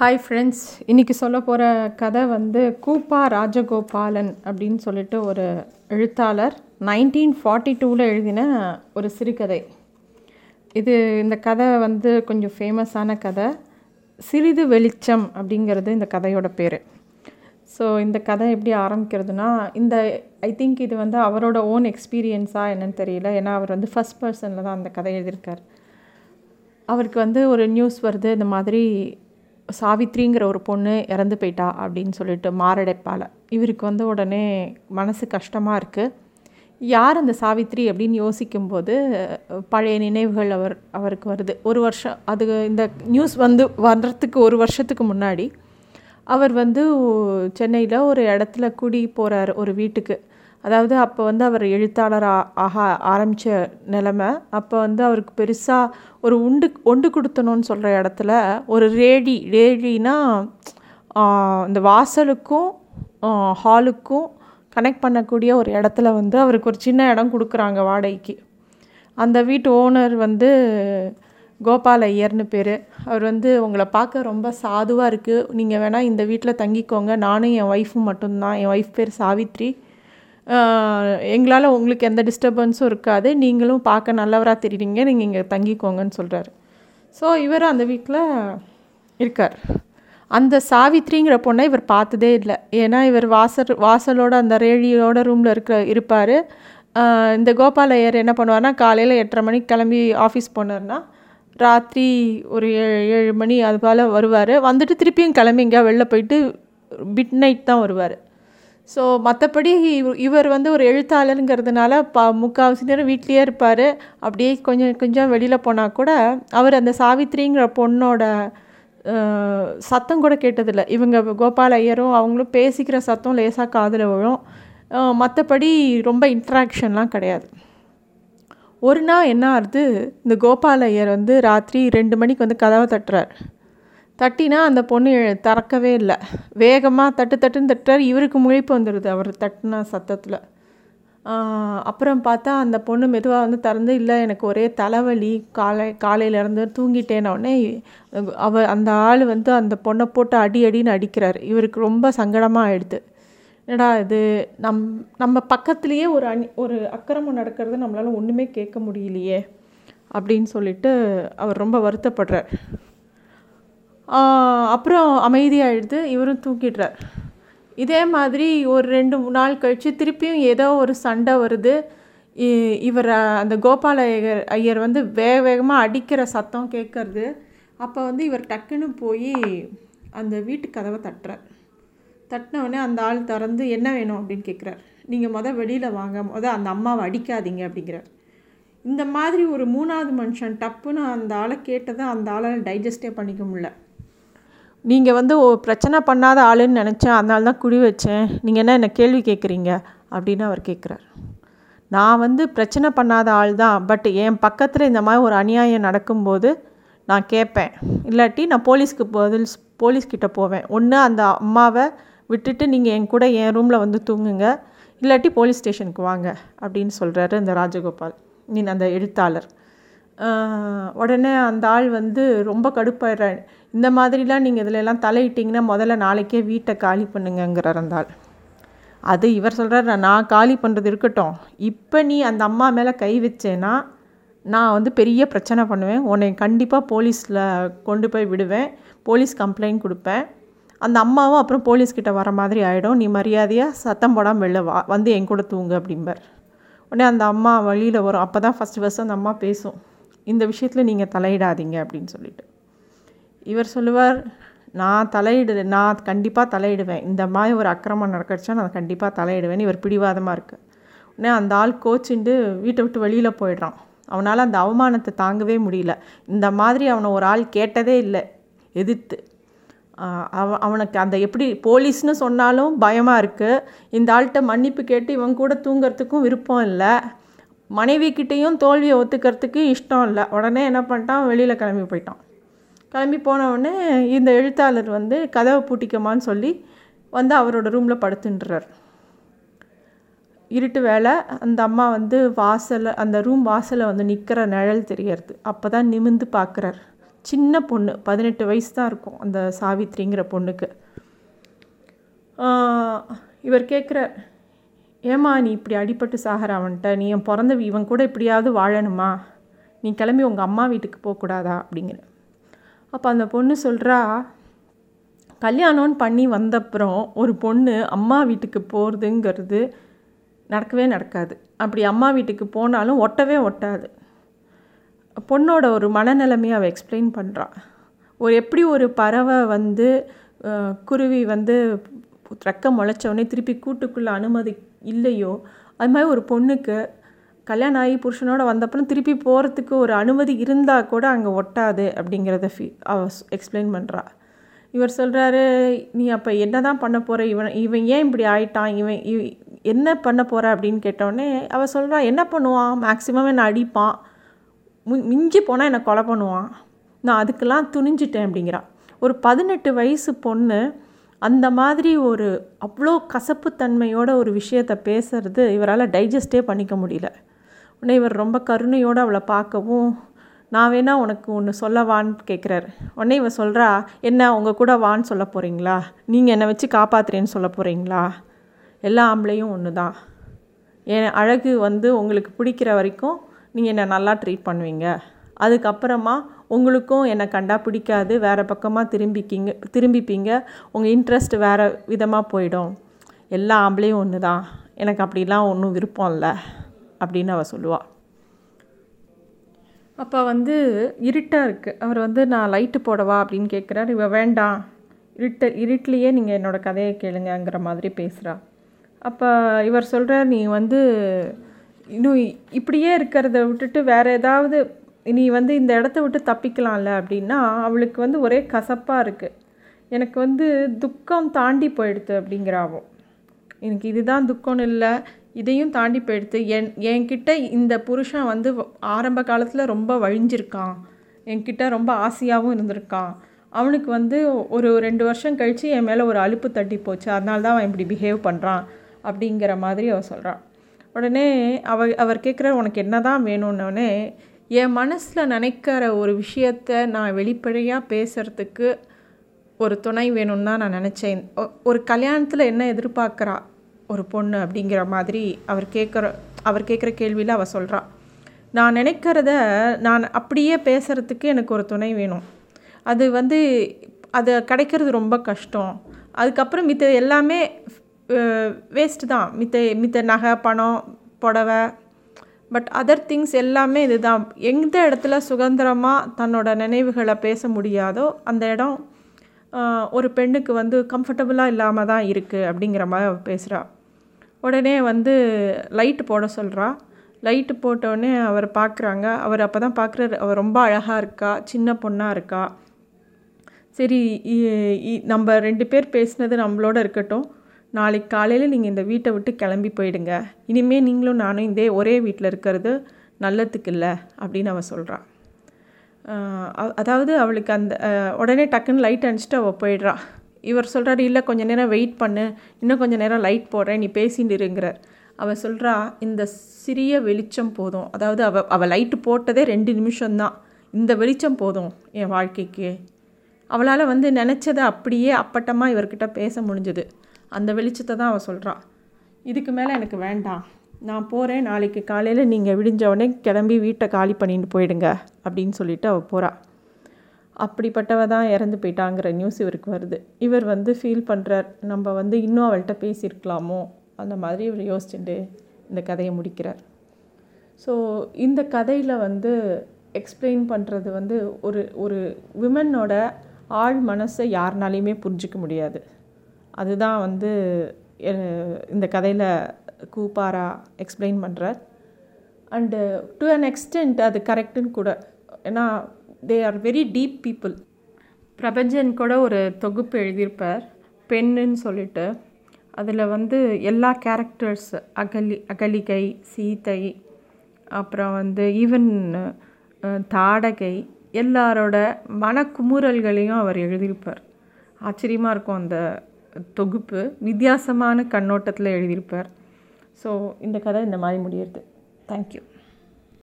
Hi friends இன்றைக்கி சொல்ல போகிற கதை வந்து கூப்பா ராஜகோபாலன் அப்படின்னு சொல்லிட்டு ஒரு எழுத்தாளர் நைன்டீன் ஃபார்ட்டி டூவில் எழுதின ஒரு சிறுகதை. இது இந்த கதை வந்து கொஞ்சம் ஃபேமஸான கதை. சிறிது வெளிச்சம் அப்படிங்கிறது இந்த கதையோட பேர். ஸோ இந்த கதை எப்படி ஆரம்பிக்கிறதுனா இந்த ஐ திங்க் இது வந்து அவரோட ஓன் எக்ஸ்பீரியன்ஸாக என்னன்னு தெரியல. ஏன்னா அவர் வந்து ஃபஸ்ட் பர்சனில் தான் அந்த கதை எழுதியிருக்கார். அவருக்கு வந்து ஒரு நியூஸ் வருது இந்த மாதிரி சாவித்ரிங்கிற ஒரு பொண்ணு இறந்து போயிட்டா அப்படின்னு சொல்லிட்டு மாரடைப்பால். இவருக்கு வந்து உடனே மனசு கஷ்டமாக இருக்குது யார் அந்த சாவித்ரி அப்படின்னு யோசிக்கும்போது பழைய நினைவுகள் அவர் அவருக்கு வருது. ஒரு வருஷம் அது இந்த நியூஸ் வந்து வர்றதுக்கு ஒரு வருஷத்துக்கு முன்னாடி அவர் வந்து சென்னையில் ஒரு இடத்துல குடி போகிறார் ஒரு வீட்டுக்கு. அதாவது அப்போ வந்து அவர் எழுத்தாளர் ஆக ஆரம்பித்த நிலமை அப்போ வந்து அவருக்கு பெருசாக ஒரு உண்டு ஒண்டு கொடுத்தணும்னு சொல்கிற இடத்துல ஒரு ரேடி ரேடினா இந்த வாசலுக்கும் ஹாலுக்கும் கனெக்ட் பண்ணக்கூடிய ஒரு இடத்துல வந்து அவருக்கு ஒரு சின்ன இடம் கொடுக்குறாங்க வாடகைக்கு. அந்த வீட்டு ஓனர் வந்து கோபால் ஐயர்னு பேர். அவர் வந்து உங்களை பார்க்க ரொம்ப சாதுவாக இருக்குது நீங்கள் வேணால் இந்த வீட்டில் தங்கிக்கோங்க. நானும் என் ஒய்ஃபும் மட்டும்தான். என் ஒய்ஃப் பேர் சாவித்ரி. எங்களால் உங்களுக்கு எந்த டிஸ்டர்பன்ஸும் இருக்காது. நீங்களும் பார்க்க நல்லவராக தெரியுறீங்க. நீங்கள் இங்கே தங்கிக்கோங்கன்னு சொல்கிறாரு ஸோ இவர் அந்த வீட்டில் இருக்கார். அந்த சாவித்ரிங்கிற பொண்ணை இவர் பார்த்ததே இல்லை. ஏன்னா இவர் வாசல் வாசலோட அந்த ரேடியோட ரூமில் இருக்க இருப்பார். இந்த கோபால் ஐயர் என்ன பண்ணுவார்னா காலையில் எட்டரை மணிக்கு கிளம்பி ஆஃபீஸ் போனார்னா ராத்திரி ஒரு ஏழு ஏழு மணி அது போல் வருவார். வந்துட்டு திருப்பியும் கிளம்பி எங்கேயா வெளில போயிட்டு மிட் நைட் தான் வருவார். ஸோ மற்றபடி இவர் வந்து ஒரு எழுத்தாளருங்கிறதுனால ப முக்கால்வாசி நேரம் வீட்லேயே இருப்பார். அப்படியே கொஞ்சம் கொஞ்சம் வெளியில் போனால் கூட அவர் அந்த சாவித்ரிங்கிற பொண்ணோட சத்தம் கூட கேட்டதில்லை. இவங்க கோபால் ஐயரும் அவங்களும் பேசிக்கிற சத்தம் லேசாக காதில் விழும். மற்றபடி ரொம்ப இன்ட்ராக்ஷன்லாம் கிடையாது. ஒரு நாள் என்ன ஆகுது இந்த கோபால் ஐயர் வந்து ராத்திரி ரெண்டு மணிக்கு வந்து கதவை தட்டுறார். தட்டினா அந்த பொண்ணு திறக்கவே இல்லை. வேகமாக தட்டு தட்டுன்னு தட்டுறார். இவருக்கு முழிப்பு வந்துடுது அவர் தட்டின சத்தத்தில். அப்புறம் பார்த்தா அந்த பொண்ணு மெதுவாக வந்து திறந்து இல்லை எனக்கு ஒரே தலைவலி. காலை காலையிலேருந்து தூங்கிட்டேன. அவ அந்த ஆள் வந்து அந்த பொண்ணை போட்டு அடி அடின்னு அடிக்கிறார். இவருக்கு ரொம்ப சங்கடமாக ஆயிடுது. என்னடா இது? நம் நம்ம பக்கத்துலேயே ஒரு அணி ஒரு அக்கிரமம் நடக்கிறது நம்மளால் ஒன்றுமே கேட்க முடியலையே. அப்படின்னு சொல்லிட்டு அவர் ரொம்ப வருத்தப்படுறார். அப்புறம் அமைதியாகிடுது இவரும் தூக்கிடுறார். இதே மாதிரி ஒரு ரெண்டு நாள் கழித்து திருப்பியும் ஏதோ ஒரு சண்டை வருது. இவர் அந்த கோபால ஐயர் ஐயர் வந்து வேக வேகமாக அடிக்கிற சத்தம் கேட்கறது. அப்போ வந்து இவர் டக்குன்னு போய் அந்த வீட்டு கதவை தட்டுறார். தட்டினவுடனே அந்த ஆள் திறந்து என்ன வேணும் அப்படின்னு கேட்குறார். நீங்கள் மொதல் வெளியில் வாங்க. மொதல் அந்த அம்மாவை அடிக்காதீங்க அப்படிங்கிறார். இந்த மாதிரி ஒரு மூணாவது மனுஷன் டப்புன்னு அந்த ஆளை கேட்டதை அந்த ஆளால் டைஜஸ்டே பண்ணிக்க முடியல. நீங்கள் வந்து பிரச்சனை பண்ணாத ஆளுன்னு நினச்சேன் அதனால தான் குடி வச்சேன். நீங்கள் என்ன என்னை கேள்வி கேட்குறீங்க அப்படின்னு அவர் கேட்குறார் நான் வந்து பிரச்சனை பண்ணாத ஆள் தான் பட் என் பக்கத்தில் இந்த மாதிரி ஒரு அநியாயம் நடக்கும்போது நான் கேட்பேன். இல்லாட்டி நான் போலீஸ்க்கு பதில் போலீஸ்கிட்ட போவேன். ஒன்று அந்த அம்மாவை விட்டுட்டு நீங்கள் என் கூட என் ரூமில் வந்து தூங்குங்க. இல்லாட்டி போலீஸ் ஸ்டேஷனுக்கு வாங்க அப்படின்னு சொல்கிறாரு அந்த ராஜகோபால் நீ அந்த எழுத்தாளர். உடனே அந்த ஆள் வந்து ரொம்ப கடுப்பாயிடுறார். இந்த மாதிரிலாம் நீங்கள் இதிலெல்லாம் தலையிட்டிங்கன்னா முதல்ல நாளைக்கே வீட்டை காலி பண்ணுங்கங்கிறார் அந்த ஆள். அது இவர் சொல்கிறார் நான் காலி பண்ணுறது இருக்கட்டும். இப்போ நீ அந்த அம்மா மேலே கை வச்சேன்னா நான் வந்து பெரிய பிரச்சனை பண்ணுவேன். உன்னை கண்டிப்பாக போலீஸில் கொண்டு போய் விடுவேன். போலீஸ் கம்ப்ளைண்ட் கொடுப்பேன். அந்த அம்மாவும் அப்புறம் போலீஸ்கிட்ட வர மாதிரி ஆகிடும் நீ மரியாதையாக சத்தம் போடாமல் வெளில வா வந்து என் கூட தூங்கு அப்படிம்பார். உடனே அந்த அம்மா வழியில் வரும். அப்போ தான் ஃபஸ்ட்டு ஃபஸ்ட்டு அந்த அம்மா பேசும். இந்த விஷயத்தில் நீங்கள் தலையிடாதீங்க அப்படின்னு சொல்லிட்டு. இவர் சொல்லுவார் நான் தலையிடு நான் கண்டிப்பாக தலையிடுவேன். இந்த மாதிரி ஒரு அக்கிரமம் நடக்கிறச்சா நான் கண்டிப்பாக தலையிடுவேன் இவர் பிடிவாதமாக இருக்குது உடனே அந்த ஆள் கோச்சிண்டு வீட்டை விட்டு வெளியில் போயிடுறான். அவனால் அந்த அவமானத்தை தாங்கவே முடியல. இந்த மாதிரி அவனை ஒரு ஆள் கேட்டதே இல்லை. எதிர்த்து. அவ அவனுக்கு அந்த எப்படி போலீஸ்னு சொன்னாலும் பயமாக இருக்குது இந்த ஆள்கிட்ட மன்னிப்பு கேட்டு இவன் கூட தூங்கிறதுக்கும் விருப்பம் இல்லை. மனைவிக்கிட்டேயும் தோல்வியை ஒத்துக்கிறதுக்கு இஷ்டம் இல்லை. உடனே என்ன பண்ணிட்டான்? வெளியில் கிளம்பி போயிட்டான். கிளம்பி போனவுடனே இந்த எழுத்தாளர் வந்து கதவை பூட்டிக்கமான்னு சொல்லி வந்து அவரோட ரூமில் படுத்துன்றார். இருட்டு வேலை அந்த அம்மா வந்து வாசலை அந்த ரூம் வாசலை வந்து நிற்கிற நிழல் தெரியறது. அப்போ தான் நிமிந்து பார்க்குறார் சின்ன பொண்ணு பதினெட்டு வயசு தான் இருக்கும் அந்த சாவித்ரிங்கிற பொண்ணுக்கு. இவர் கேட்குறார் ஏமா நீ இப்படி அடிபட்டு சாகிற அவன்கிட்ட? நீ என் பிறந்த இவன் கூட இப்படியாவது வாழணுமா? நீ கிளம்பி உங்கள் அம்மா வீட்டுக்கு போகக்கூடாதா? அப்படிங்கிற. அப்போ அந்த பொண்ணு சொல்கிறா கல்யாணம்னு பண்ணி வந்தப்புறம் ஒரு பொண்ணு அம்மா வீட்டுக்கு போகிறதுங்கிறது நடக்கவே நடக்காது. அப்படி அம்மா வீட்டுக்கு போனாலும் ஒட்டவே ஒட்டாது. பொண்ணோட ஒரு மனநிலைமையை அவள் எக்ஸ்பிளைன் பண்ணுறான் ஒரு எப்படி ஒரு பறவை வந்து குருவி வந்து ரெக்க முளைச்சவொடனே திருப்பி கூட்டுக்குள்ளே அனுமதி இல்லையோ அது மாதிரி ஒரு பொண்ணுக்கு கல்யாணம் ஆகி புருஷனோட வந்தப்பறம் திருப்பி போகிறதுக்கு ஒரு அனுமதி இருந்தால் கூட அங்கே ஒட்டாது அப்படிங்கிறத ஃபீ அவ எக்ஸ்பிளைன் பண்ணுறா இவர் சொல்கிறாரு நீ அப்போ என்ன தான் பண்ண போகிற இவன் இவன் ஏன் இப்படி ஆயிட்டான்? இவன் என்ன பண்ண போகிற அப்படின்னு கேட்டோடனே அவள் சொல்கிறா என்ன பண்ணுவான்? மேக்ஸிமம் என்னை அடிப்பான்? மிஞ்சி போனால் என்னை கொலை பண்ணுவான்? நான் அதுக்கெல்லாம் துணிஞ்சிட்டேன் அப்படிங்கிறா. ஒரு பதினெட்டு வயசு பொண்ணு அந்த மாதிரி ஒரு அவ்வளோ கசப்புத்தன்மையோட ஒரு விஷயத்தை பேசுறது இவரால் டைஜஸ்டே பண்ணிக்க முடியல. உடனே இவர் ரொம்ப கருணையோடு அவளை பார்க்கவும் நான் வேணா உனக்கு ஒன்று சொல்லவான்னு கேட்குறாரு உடனே இவர் சொல்கிறா என்ன உங்கள் கூட வான்னு சொல்ல போகிறீங்களா நீங்கள் என்னை வச்சு காப்பாத்துறேன்னு சொல்ல போகிறீங்களா எல்லா ஆம்பளையும் ஒன்று தான் என் அழகு வந்து உங்களுக்கு பிடிக்கிற வரைக்கும் நீங்கள் என்னை நல்லா ட்ரீட் பண்ணுவீங்க. அதுக்கப்புறமா உங்களுக்கும் என்னை கண்டா பிடிக்காது வேறு பக்கமாக திரும்பிக்கிங்க திரும்பிப்பீங்க. உங்கள் இன்ட்ரெஸ்ட் வேறு விதமாக போயிடும். எல்லா ஆம்பளையும் ஒன்று தான் எனக்கு அப்படிலாம் ஒன்றும் விருப்பம் இல்லை அப்படின்னு அவள் சொல்லுவாள் அப்போ வந்து இருட்டாக இருக்குது அவர் வந்து நான் லைட்டு போடவா? அப்படின்னு கேட்குறாரு இவ வேண்டாம். இருட்ட இருட்டிலேயே நீங்கள் என்னோடய கதையை கேளுங்கங்கிற மாதிரி பேசுகிறா அப்போ இவர் சொல்கிறார் நீ வந்து இன்னும் இப்படியே இருக்கிறத விட்டுட்டு வேறு ஏதாவது நீ வந்து இந்த இடத்த விட்டு தப்பிக்கலாம்ல அப்படின்னா அவளுக்கு வந்து ஒரே கசப்பாக இருக்குது எனக்கு வந்து துக்கம் தாண்டி போயிடுது அப்படிங்கிறாவும் எனக்கு இதுதான் துக்கம்னு இல்லை. இதையும் தாண்டி போயிடுத்து. என் என்கிட்ட இந்த புருஷன் வந்து ஆரம்ப காலத்தில் ரொம்ப வழிஞ்சிருக்கான். என்கிட்ட ரொம்ப ஆசையாகவும் இருந்திருக்கான். அவனுக்கு வந்து ஒரு ரெண்டு வருஷம் கழித்து என் மேலே ஒரு அலுப்பு தட்டி போச்சு. அதனால தான் அவன் இப்படி பிஹேவ் பண்ணுறான் அப்படிங்கிற மாதிரி அவள் சொல்கிறான் உடனே அவ அவர் கேட்குற உனக்கு என்ன தான் வேணும்னோடனே என் மனசில் நினைக்கிற ஒரு விஷயத்த நான் வெளிப்படையாக பேசுகிறதுக்கு ஒரு துணை வேணும்னு தான் நான் நினச்சேன். ஒரு கல்யாணத்தில் என்ன எதிர்பார்க்குறா? ஒரு பொண்ணு அப்படிங்கிற மாதிரி அவர் கேட்குற அவர் கேட்குற கேள்வியில் அவள் சொல்கிறா நான் நினைக்கிறத நான் அப்படியே பேசுகிறதுக்கு எனக்கு ஒரு துணை வேணும். அது வந்து அது கிடைக்கிறது ரொம்ப கஷ்டம். அதுக்கப்புறம் மித்த எல்லாமே வேஸ்ட்டு தான். மித்த மித்த நகை பணம் புடவை பட் அதர் திங்ஸ் எல்லாமே இதுதான். எந்த இடத்துல சுதந்திரமாக தன்னோட நினைவுகளை பேச முடியாதோ அந்த இடம் ஒரு பெண்ணுக்கு வந்து கம்ஃபர்டபுளாக இல்லாமல் தான் இருக்குது அப்படிங்கிற மாதிரி அவள் பேசுகிறா உடனே வந்து லைட்டு போட சொல்கிறா லைட்டு போட்டோடனே அவர் பார்க்குறாங்க அவர் அப்போ தான் பார்க்குறாரு அவர் ரொம்ப அழகாக இருக்கா சின்ன பொண்ணாக இருக்கா. சரி நம்ம ரெண்டு பேர் பேசினது நம்மளோட இருக்கட்டும். நாளைக்கு காலையில் நீங்கள் இந்த வீட்டை விட்டு கிளம்பி போயிடுங்க. இனிமேல் நீங்களும் நானும் இதே ஒரே வீட்டில் இருக்கிறது நல்லதுக்கு இல்லை அப்படின்னு அவள் சொல்கிறான் அதாவது அவளுக்கு அந்த உடனே டக்குன்னு லைட் அணிச்சிட்டு அவள் போயிடுறா. இவர் சொல்கிறாரு இல்லை கொஞ்சம் நேரம் வெயிட் பண்ணு. இன்னும் கொஞ்சம் நேரம் லைட் போடுறேன். நீ பேசிட்டு இருங்கிறார் அவள் சொல்கிறா இந்த சிறிய வெளிச்சம் போதும். அதாவது அவள் அவள் லைட்டு போட்டதே ரெண்டு நிமிஷம்தான். இந்த வெளிச்சம் போதும் என் வாழ்க்கைக்கு. அவளால் வந்து நினச்சதை அப்படியே அப்பட்டமாக இவர்கிட்ட பேச முடிஞ்சுது. அந்த வெளிச்சத்தை தான் அவள் சொல்கிறான் இதுக்கு மேலே எனக்கு வேண்டாம். நான் போகிறேன் நாளைக்கு காலையில் நீங்கள் விடிஞ்ச உடனே கிளம்பி வீட்டை காலி பண்ணிட்டு போயிடுங்க அப்படின்னு சொல்லிட்டு அவள் போகிறாள் அப்படிப்பட்டவ தான் இறந்து போயிட்டாங்கிற நியூஸ் இவருக்கு வருது. இவர் வந்து ஃபீல் பண்ணுறார் நம்ம வந்து இன்னும் அவள்கிட்ட பேசியிருக்கலாமோ? அந்த மாதிரி இவர் யோசிச்சுட்டு இந்த கதையை முடிக்கிறார். ஸோ இந்த கதையில் வந்து எக்ஸ்பிளைன் பண்ணுறது வந்து ஒரு ஒரு விமனோட ஆழ் மனசை யாருனாலையுமே புரிஞ்சிக்க முடியாது. அதுதான் வந்து இந்த கதையில் கூப்பாரா எக்ஸ்பிளைன் பண்ணுறார் அண்டு டு அன் எக்ஸ்டென்ட் அது கரெக்டுன்னு கூட ஏன்னா they are very deep people Prapanchan கூட ஒரு தொகுப்பு எழுதியிருப்பார் பெண்ணுன்னு சொல்லிட்டு. அதில் வந்து எல்லா கேரக்டர்ஸ் அகலி அகலிகை சீதை அப்புறம் வந்து ஈவன் தாடகை எல்லாரோட மனக்குமுறல்களையும் அவர் எழுதியிருப்பார். ஆச்சரியமாக இருக்கும் அந்த தொகுப்பு வித்தியாசமான கண்ணோட்டத்தில் எழுதியிருப்பார். ஸோ இந்த கதை இந்த மாதிரி முடியுது தேங்க்யூ